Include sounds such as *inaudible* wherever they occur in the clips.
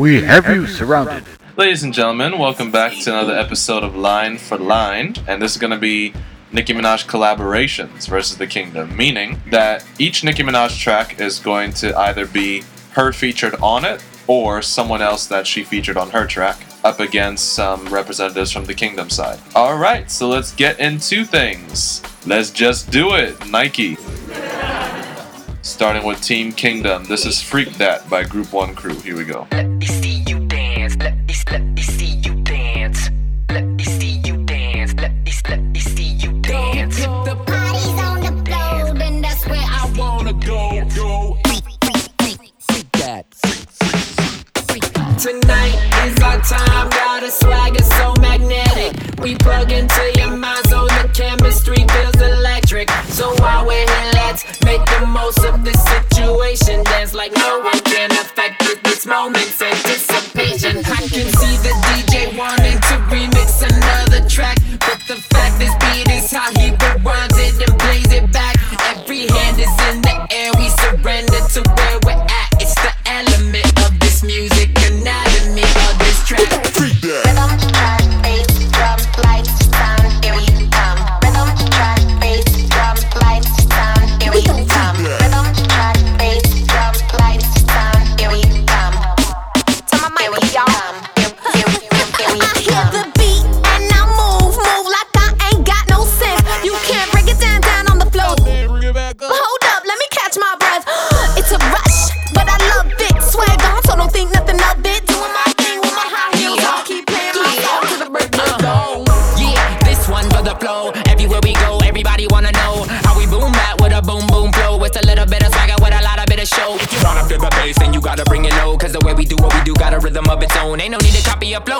We have you surrounded. Ladies and gentlemen, welcome back to another episode of Line for Line, and this is going to be Nicki Minaj collaborations versus the Kingdom, meaning that each Nicki Minaj track is going to either be her featured on it or someone else that she featured on her track up against some representatives from the Kingdom side. All right, so let's get into things. Let's just do it, Nike. Starting with Team Kingdom. This is Freak That by Group One Crew. Here we go. Let me see you dance. Let me, let me see you dance. Let me see you dance. Let me, let me see you dance. The party's on the floor, and that's where I wanna go. Go. Freak that. Tonight is our time. Got a swagger so magnetic. We plug into your mind chemistry feels electric. So while we're here, let's make the most of this situation. Dance like no one can affect it. This moment's anticipation.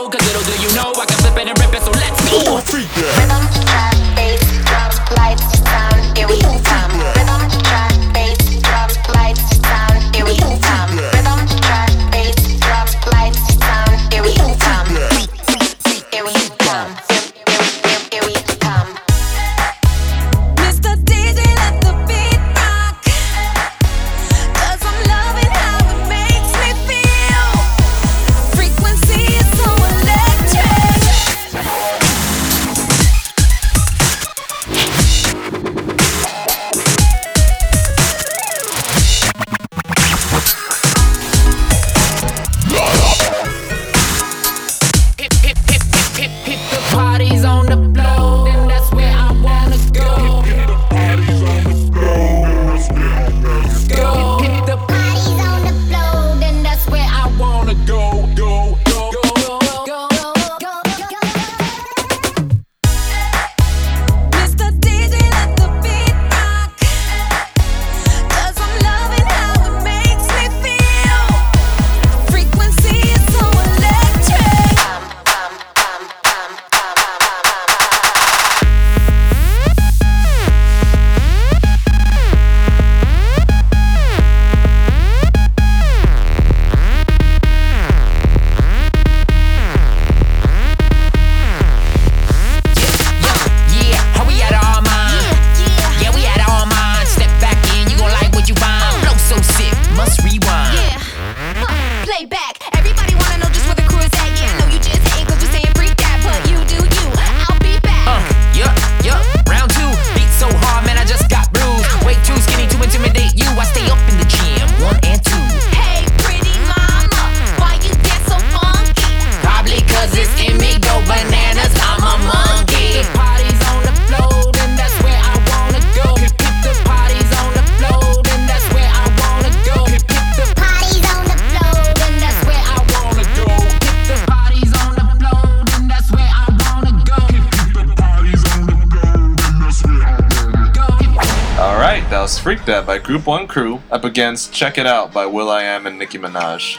know, cause little do you know, I can flip it and rip it, so let's go. Rhythm, bass, drums, lights, sound, here we come. By Group One Crew up against Check It Out by will.i.am and Nicki Minaj.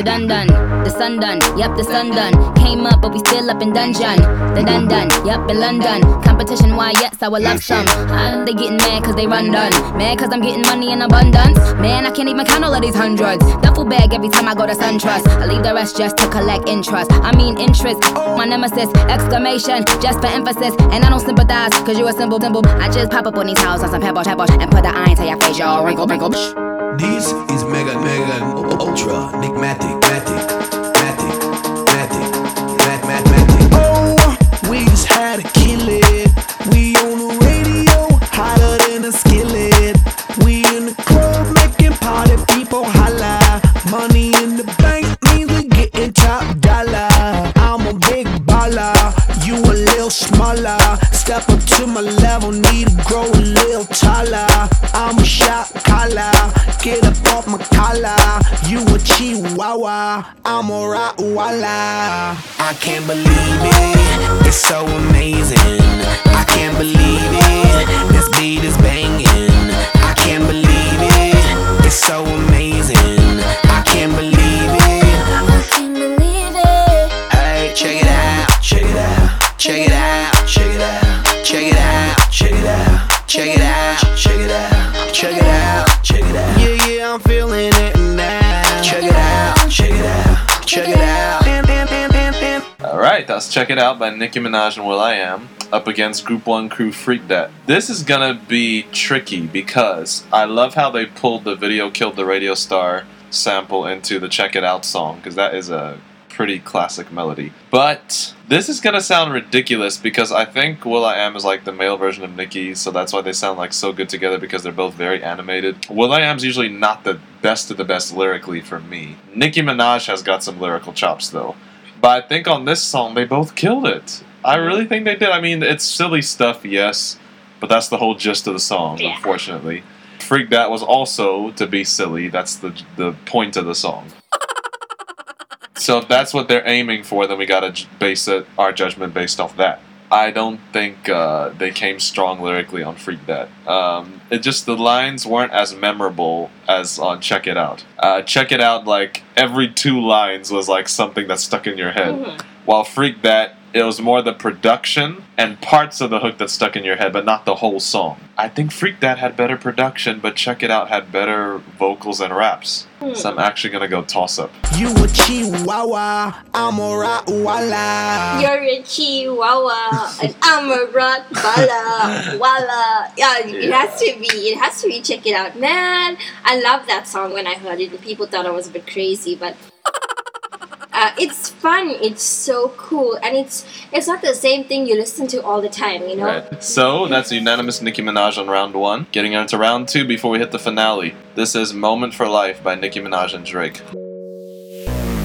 The dun dun, the sun done, yep, the sun done. Came up, but we still up in dungeon. The dun dun, yep, in London. Competition, why, yes, I would love some. Uh, they getting mad cause they run done. Mad cause I'm getting money in abundance. Man, I can't even count all of these hundreds. Duffel bag every time I go to SunTrust. I leave the rest just to collect interest. I mean, interest, my nemesis, exclamation, just for emphasis. And I don't sympathize cause you a simple, simple. I just pop up on these houses on some pebble, pebble, and put the iron to your face, y'all. Wrinkle, wrinkle, psh. This is Mega Mega Ultra Enigmatic can't believe Alright, that's Check It Out by Nicki Minaj and will.i.am up against Group 1 Crew Freak That. This is gonna be tricky because I love how they pulled the video Killed the Radio Star sample into the Check It Out song because that is a pretty classic melody. But this is gonna sound ridiculous because I think will.i.am is like the male version of Nicki, so that's why they sound like so good together because they're both very animated. will.i.am's usually not the best of the best lyrically for me. Nicki Minaj has got some lyrical chops though. But I think on this song they both killed it. I really think they did. I mean, it's silly stuff, yes, but that's the whole gist of the song, Yeah. unfortunately. Freak That was also to be silly. That's the the point of the song. *laughs* so if that's what they're aiming for, then we gotta base it, our judgment based off that. I don't think uh, they came strong lyrically on Freak That. Um, it just the lines weren't as memorable as on Check It Out. Uh, Check It Out, like every two lines was like something that stuck in your head. Mhm. While Freak That, it was more the production and parts of the hook that stuck in your head, but not the whole song. I think Freak That had better production, but Check It Out had better vocals and raps. So I'm actually gonna go toss up. You a chihuahua, I'm a Rottweiler. You're a chihuahua and I'm a Rottweiler. Walla. Yeah, it has to be. It has to be. Check it out, man. I love that song when I heard it. People thought I was a bit crazy, but uh, it's fun. It's so cool, and it's it's not the same thing you listen to all the time. You know. Right. So that's unanimous Nicki Minaj on round one. Getting into round two before we hit the finale. This is Moment for Life by Nicki Minaj and Drake.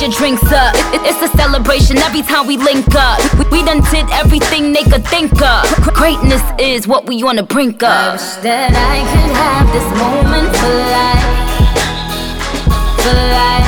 Your drinks up. It- it- it's a celebration every time we link up. We, we done did everything they could think of. Greatness is what we on the brink of. I wish that I could have this moment for life. For life.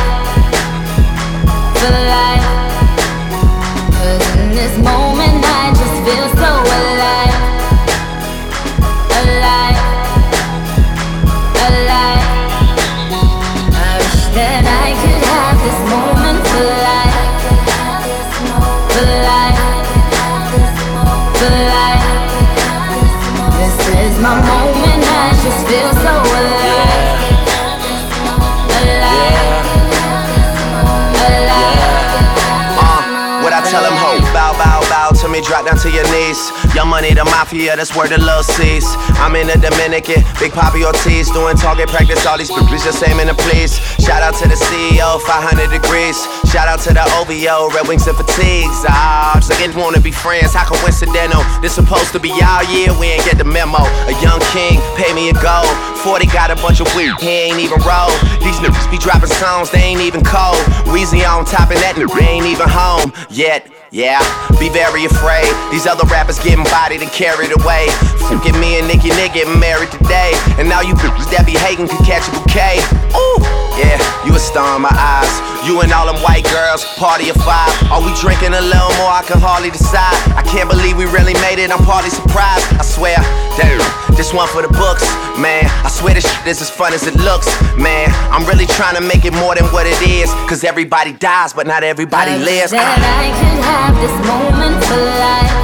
Young money, the mafia, that's where the love sees. I'm in the Dominican, Big Papi Ortiz, doing target practice, all these bitches just aiming to please. Shout out to the CEO, 500 degrees. Shout out to the OVO, Red Wings and Fatigues. Ah, just didn't wanna be friends, how coincidental? This supposed to be our year, we ain't get the memo. A young king, pay me a gold. 40 got a bunch of weed, he ain't even roll. These niggas be dropping songs, they ain't even cold. Weezy on top of that, nigga ain't even home yet. Yeah, be very afraid. These other rappers getting bodied and carried away. Fucking me and Nicki Nick getting married today. And now you bitches that be hating can catch a bouquet. Ooh, yeah, you a star in my eyes. You and all them white girls, party of five. Are we drinking a little more? I can hardly decide. I can't believe we really made it. I'm partly surprised. I swear, damn, this one for the books, man. I swear this shit is as fun as it looks, man. I'm really trying to make it more than what it is. Cause everybody dies, but not everybody I lives. That ah. I could have this moment for life.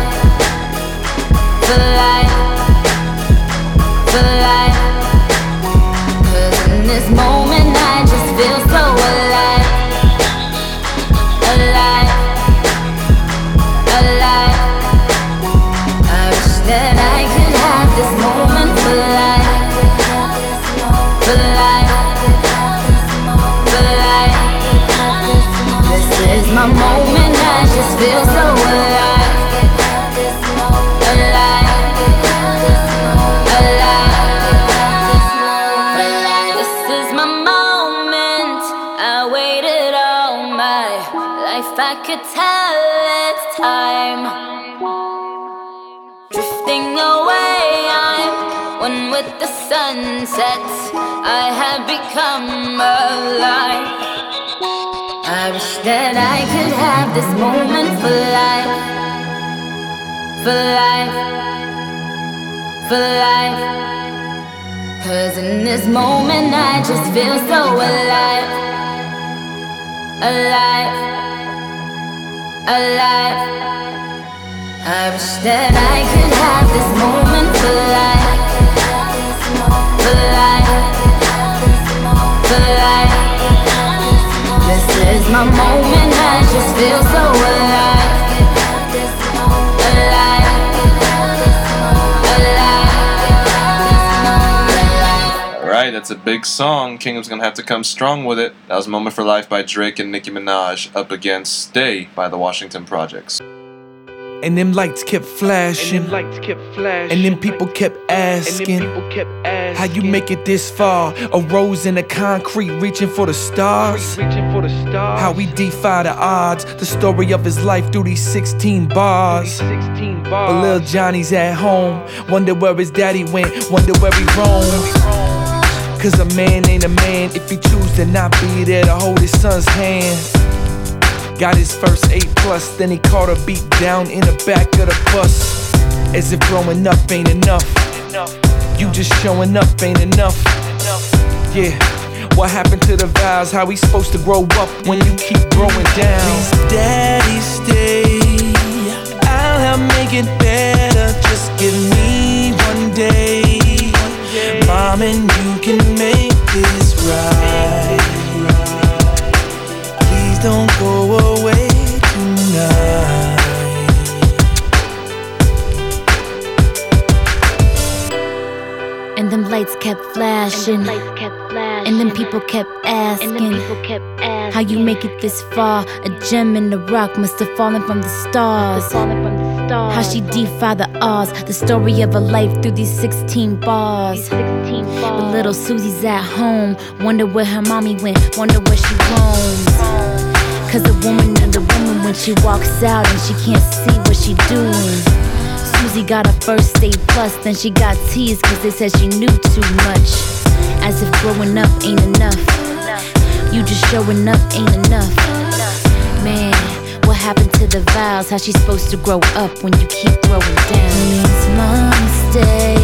For life. That I could have this moment for life. For life. For life. Cause in this moment I just feel so alive. Alive. Alive. I wish that I could have this moment for life. My moment, I just feel so alive. Alive. Alright, that's a big song. Kingdom's gonna have to come strong with it. That was Moment for Life by Drake and Nicki Minaj up against Stay by the Washington Projects. And them lights kept flashing. And them lights kept flashing. And then people kept asking, people kept asking. How you make it this far? A rose in the concrete reaching for the stars. Reaching for the stars. How we defy the odds. The story of his life through these 16 bars. 16 But bars. little Johnny's at home. Wonder where his daddy went. Wonder where he roamed. Cause a man ain't a man if he choose to not be there to hold his son's hand. Got his first A plus, then he caught a beat down in the back of the bus. As if growing up ain't enough. You just showing up ain't enough. Yeah. What happened to the vows? How we supposed to grow up when you keep growing down? Please, daddy, stay. I'll help make it better. Just give make it this far? A gem in the rock must have fallen from the stars. How she defied the odds. The story of her life through these 16 bars. But little Susie's at home. Wonder where her mommy went. Wonder where she roams. Cause a woman and a woman when she walks out and she can't see what she doing. Susie got a first A plus, then she got teased cause they said she knew too much. As if growing up ain't enough. You just showing up ain't enough. Man, what happened to the vows? How she supposed to grow up when you keep growing down? Means mom stay.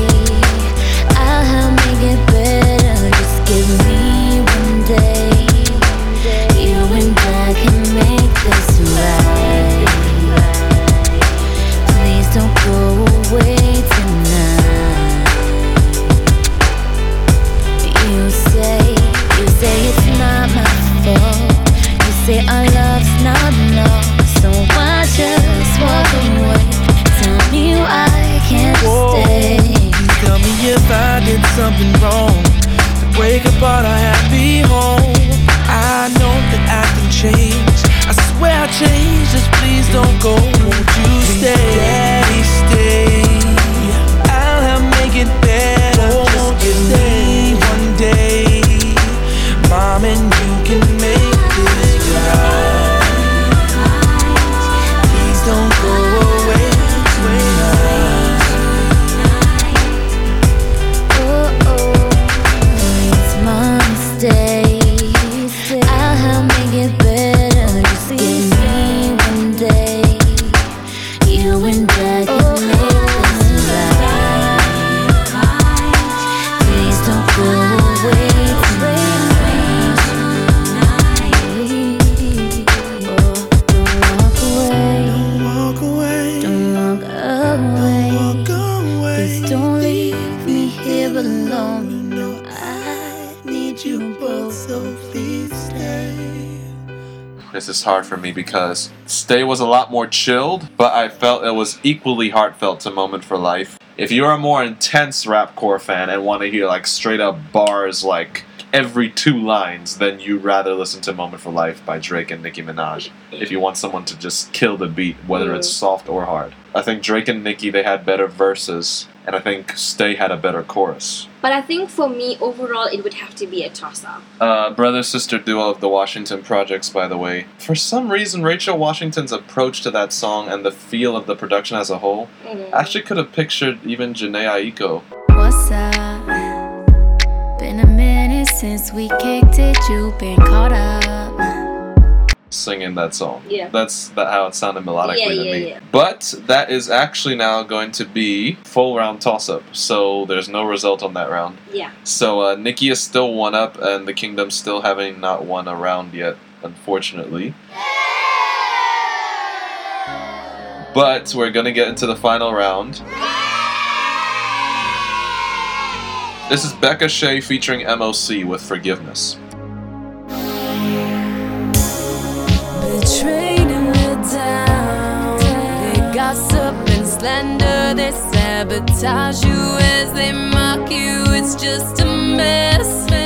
Hard for me because Stay was a lot more chilled, but I felt it was equally heartfelt to Moment for Life. If you're a more intense rapcore fan and want to hear like straight up bars like every two lines, then you rather listen to Moment for Life by Drake and Nicki Minaj. If you want someone to just kill the beat, whether it's soft or hard. I think Drake and Nicki they had better verses, and I think Stay had a better chorus. But I think for me, overall, it would have to be a toss up. Uh, brother sister duo of the Washington Projects, by the way. For some reason, Rachel Washington's approach to that song and the feel of the production as a whole actually could have pictured even Jhené Aiko. What's up? Been a minute since we kicked it. You've been caught up. Singing that song. Yeah. That's that how it sounded melodically Yeah, to yeah, me. yeah. But that is actually now going to be full round toss up. So there's no result on that round. Yeah. So uh, Nicki is still one up, and the Kingdom still having not won a round yet, unfortunately. But we're gonna get into the final round. This is Becca Shea featuring MOC with Forgiveness. Slander, they sabotage you as they mock you. It's just a mess.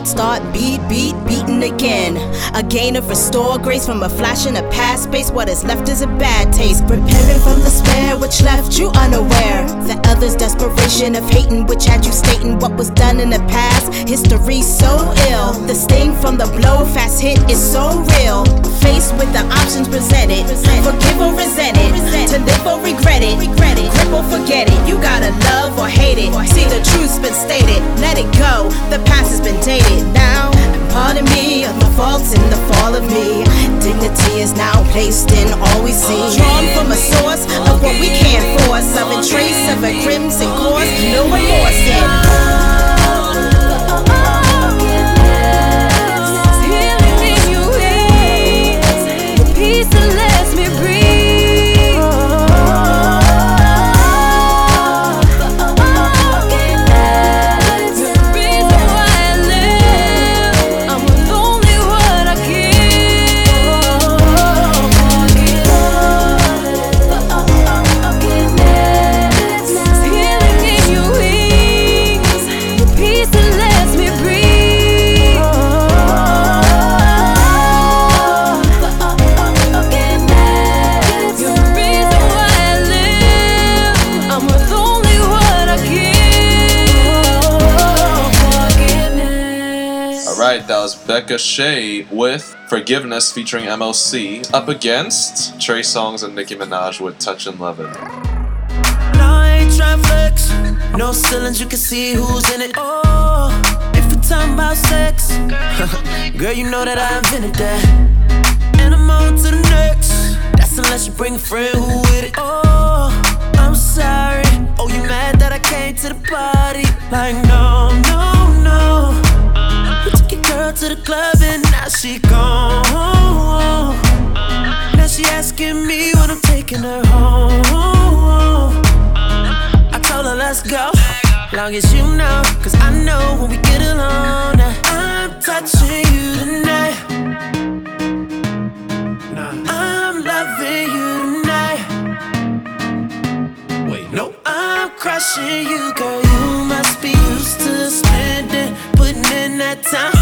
Heart, start beat, beat, beating again. A gain of restore grace from a flash in a past space. What is left is a bad taste. Preparing from despair, which left you unaware. The other's desperation of hating, which had you stating what was done in the past. History so ill. The sting from the blow, fast hit is so real. Faced with the options presented, forgive or resent it. To live or regret it, grip or forget it. You gotta love or hate it. In all we see. Drawn from a source of what we can't force. Of a trace of a crimson course, no remorse right, that was Becca Shea with Forgiveness featuring MLC up against Trey Songz and Nicki Minaj with Touch and Lovin'. No. No ceilings, you can see who's in it. Oh, if we're talking about sex, *laughs* girl, you know that I invented that. And I'm on to the next. That's unless you bring a friend who with it. Oh, I'm sorry. Oh, you mad that I came to the party? Like, no, no, no. To the club and now she gone. Now she asking me when I'm taking her home. I told her let's go. Long as you know, cause I know when we get alone. I'm touching you tonight. I'm loving you tonight. Wait, no, I'm crushing you, girl. You must be used to spending, putting in that time.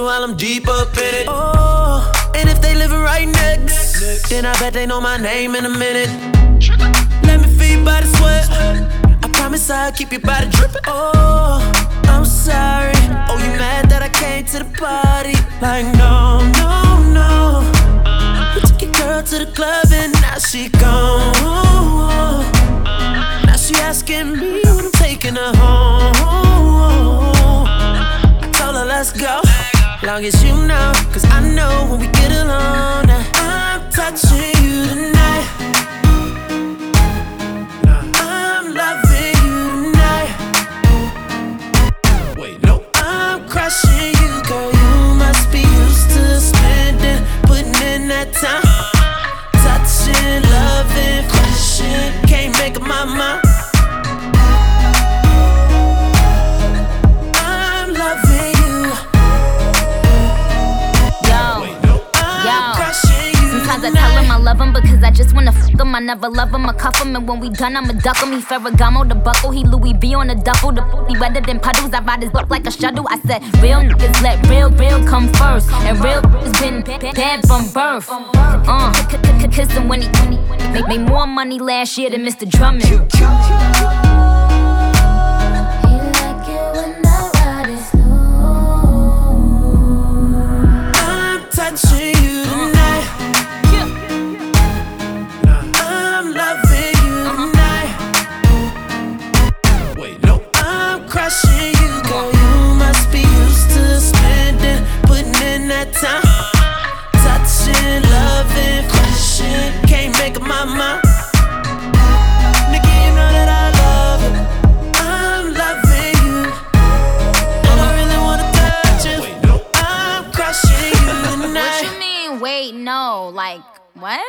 Picture while I'm deep up in it. Oh, and if they living right next, then I bet they know my name in a minute. Let me feed by the sweat. I promise I'll keep your body dripping. Oh, I'm sorry. Oh, you mad that I came to the party? Like, no, no, no. You took your girl to the club and now she gone. Now she asking me when I'm taking her home. I told her let's go. Long as you know, cause I know when we get alone. I'm touching you tonight. Never love him, I cuff him, and when we done, I'ma duck him. He Ferragamo the buckle, he Louis V on the duffel. The booty wetter than puddles. I ride his butt like a shuttle. I said, real niggas let real, real come first, and real has been bad from birth. Uh, kiss him when he make made more money last year than Mr. Drummond. Girl. You must be used to spending, putting in that time. Touching, loving, crushing. Can't make up my mind. Nigga, you know that I love you. I'm loving you. And I really wanna touch you. I'm crushing you *laughs* What you mean? Wait, no. Like, what?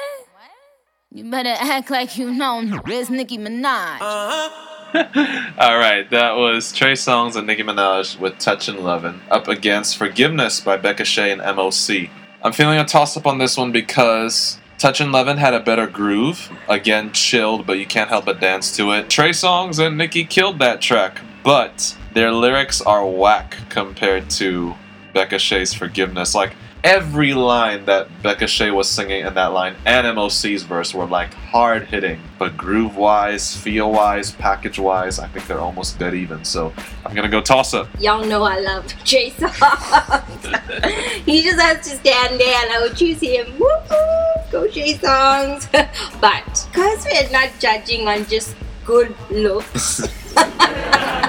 You better act like you know it's Nicki Minaj. Uh-huh. *laughs* All right, that was Trey Songz and Nicki Minaj with Touch and Lovin' up against Forgiveness by Becca Shea and MOC. I'm feeling a toss up on this one because Touch and Lovin' had a better groove. Again, chilled, but you can't help but dance to it. Trey Songz and Nicki killed that track, but their lyrics are whack compared to Becca Shea's Forgiveness. Like, every line that Becca Shea was singing in that line and MOC's verse were like hard hitting, but groove wise, feel wise, package wise, I think they're almost dead even. So I'm gonna go toss up. Y'all know I love Songz. *laughs* he just has to stand there and I would choose him. Woo-hoo, go Trey Songz. *laughs* but because we're not judging on just good looks. *laughs*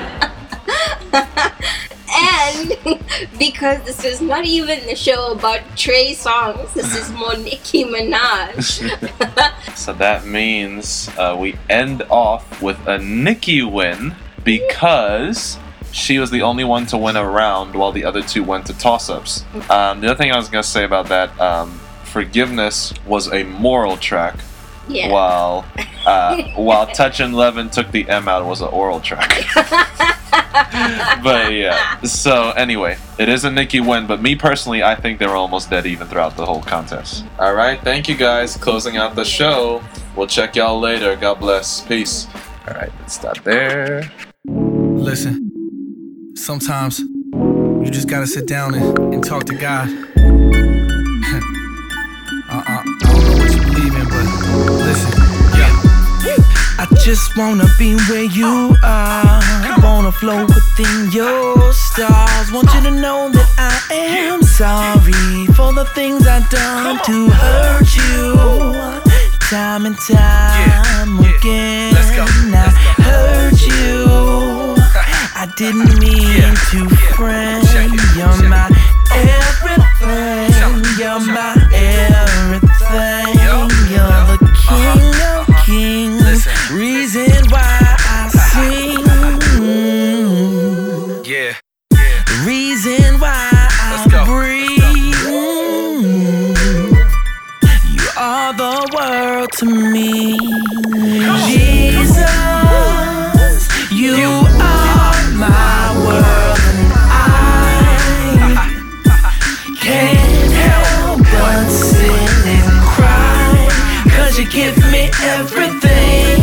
*laughs* because this is not even the show about Trey Songz, this is more Nicki Minaj. *laughs* So that means uh, we end off with a Nicki win because she was the only one to win a round while the other two went to toss ups. Um, the other thing I was going to say about that um, Forgiveness was a moral track. Yeah. While uh, *laughs* while Touch and Levin took the M out was an oral track. *laughs* but yeah. So anyway, it is a Nicki win, but me personally, I think they were almost dead even throughout the whole contest. All right, thank you guys. Closing out the show. We'll check y'all later. God bless. Peace. All right, let's stop there. Listen, sometimes you just gotta sit down and, and talk to God. I, *laughs* uh-uh, I, don't know what you believe in, but listen, just wanna be where you are. I wanna flow within your stars. Want you to know that I am sorry for the things I've done to hurt you. Time and time again, I hurt you. *laughs* I didn't mean to, friend. You're my everything. You're my you give me everything.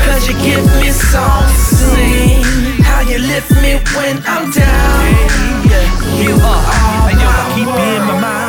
Cause you give me songs to sing. How you lift me when I'm down. You are my keep you in my mind.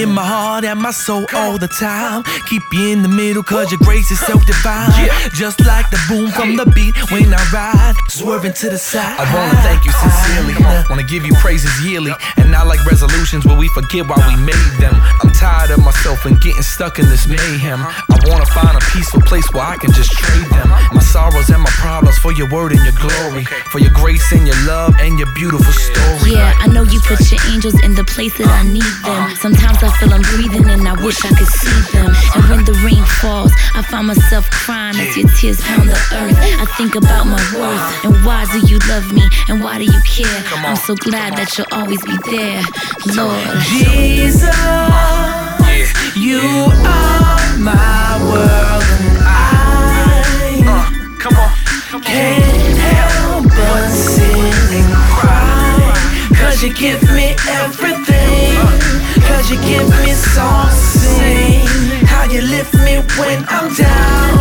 Keep you in my heart and my soul all the time. Keep you in the middle cause your grace is so divine. Just like the boom from the beat when I ride. Swerving to the side. I wanna thank you sincerely. Wanna give you praises yearly. And not like resolutions where we forget why we made them. I'm tired of myself and getting stuck in this mayhem. I wanna find a peaceful place where I can just trade them. My sorrows and my problems for your word and your glory. For your grace and your love and your beautiful story. Yeah, I know you put your angels in the place that I need them. Uh-huh. Sometimes I feel I'm breathing and I wish I could see them. And when the rain falls, I find myself crying as your tears pound the earth. I think about my worth and why do you love me and why do you care? I'm so glad that you'll always be there, Lord. Jesus, give me songs to sing. How you lift me when I'm down.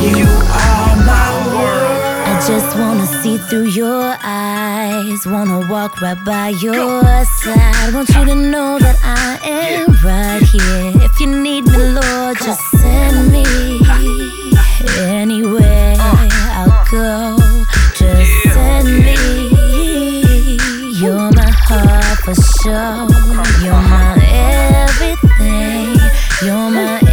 You are my world. I just wanna see through your eyes. Wanna walk right by your side. Want you to know that I am right here. If you need me, Lord, just send me. Anywhere uh. I'll go, just send me. For sure. You're my everything. You're my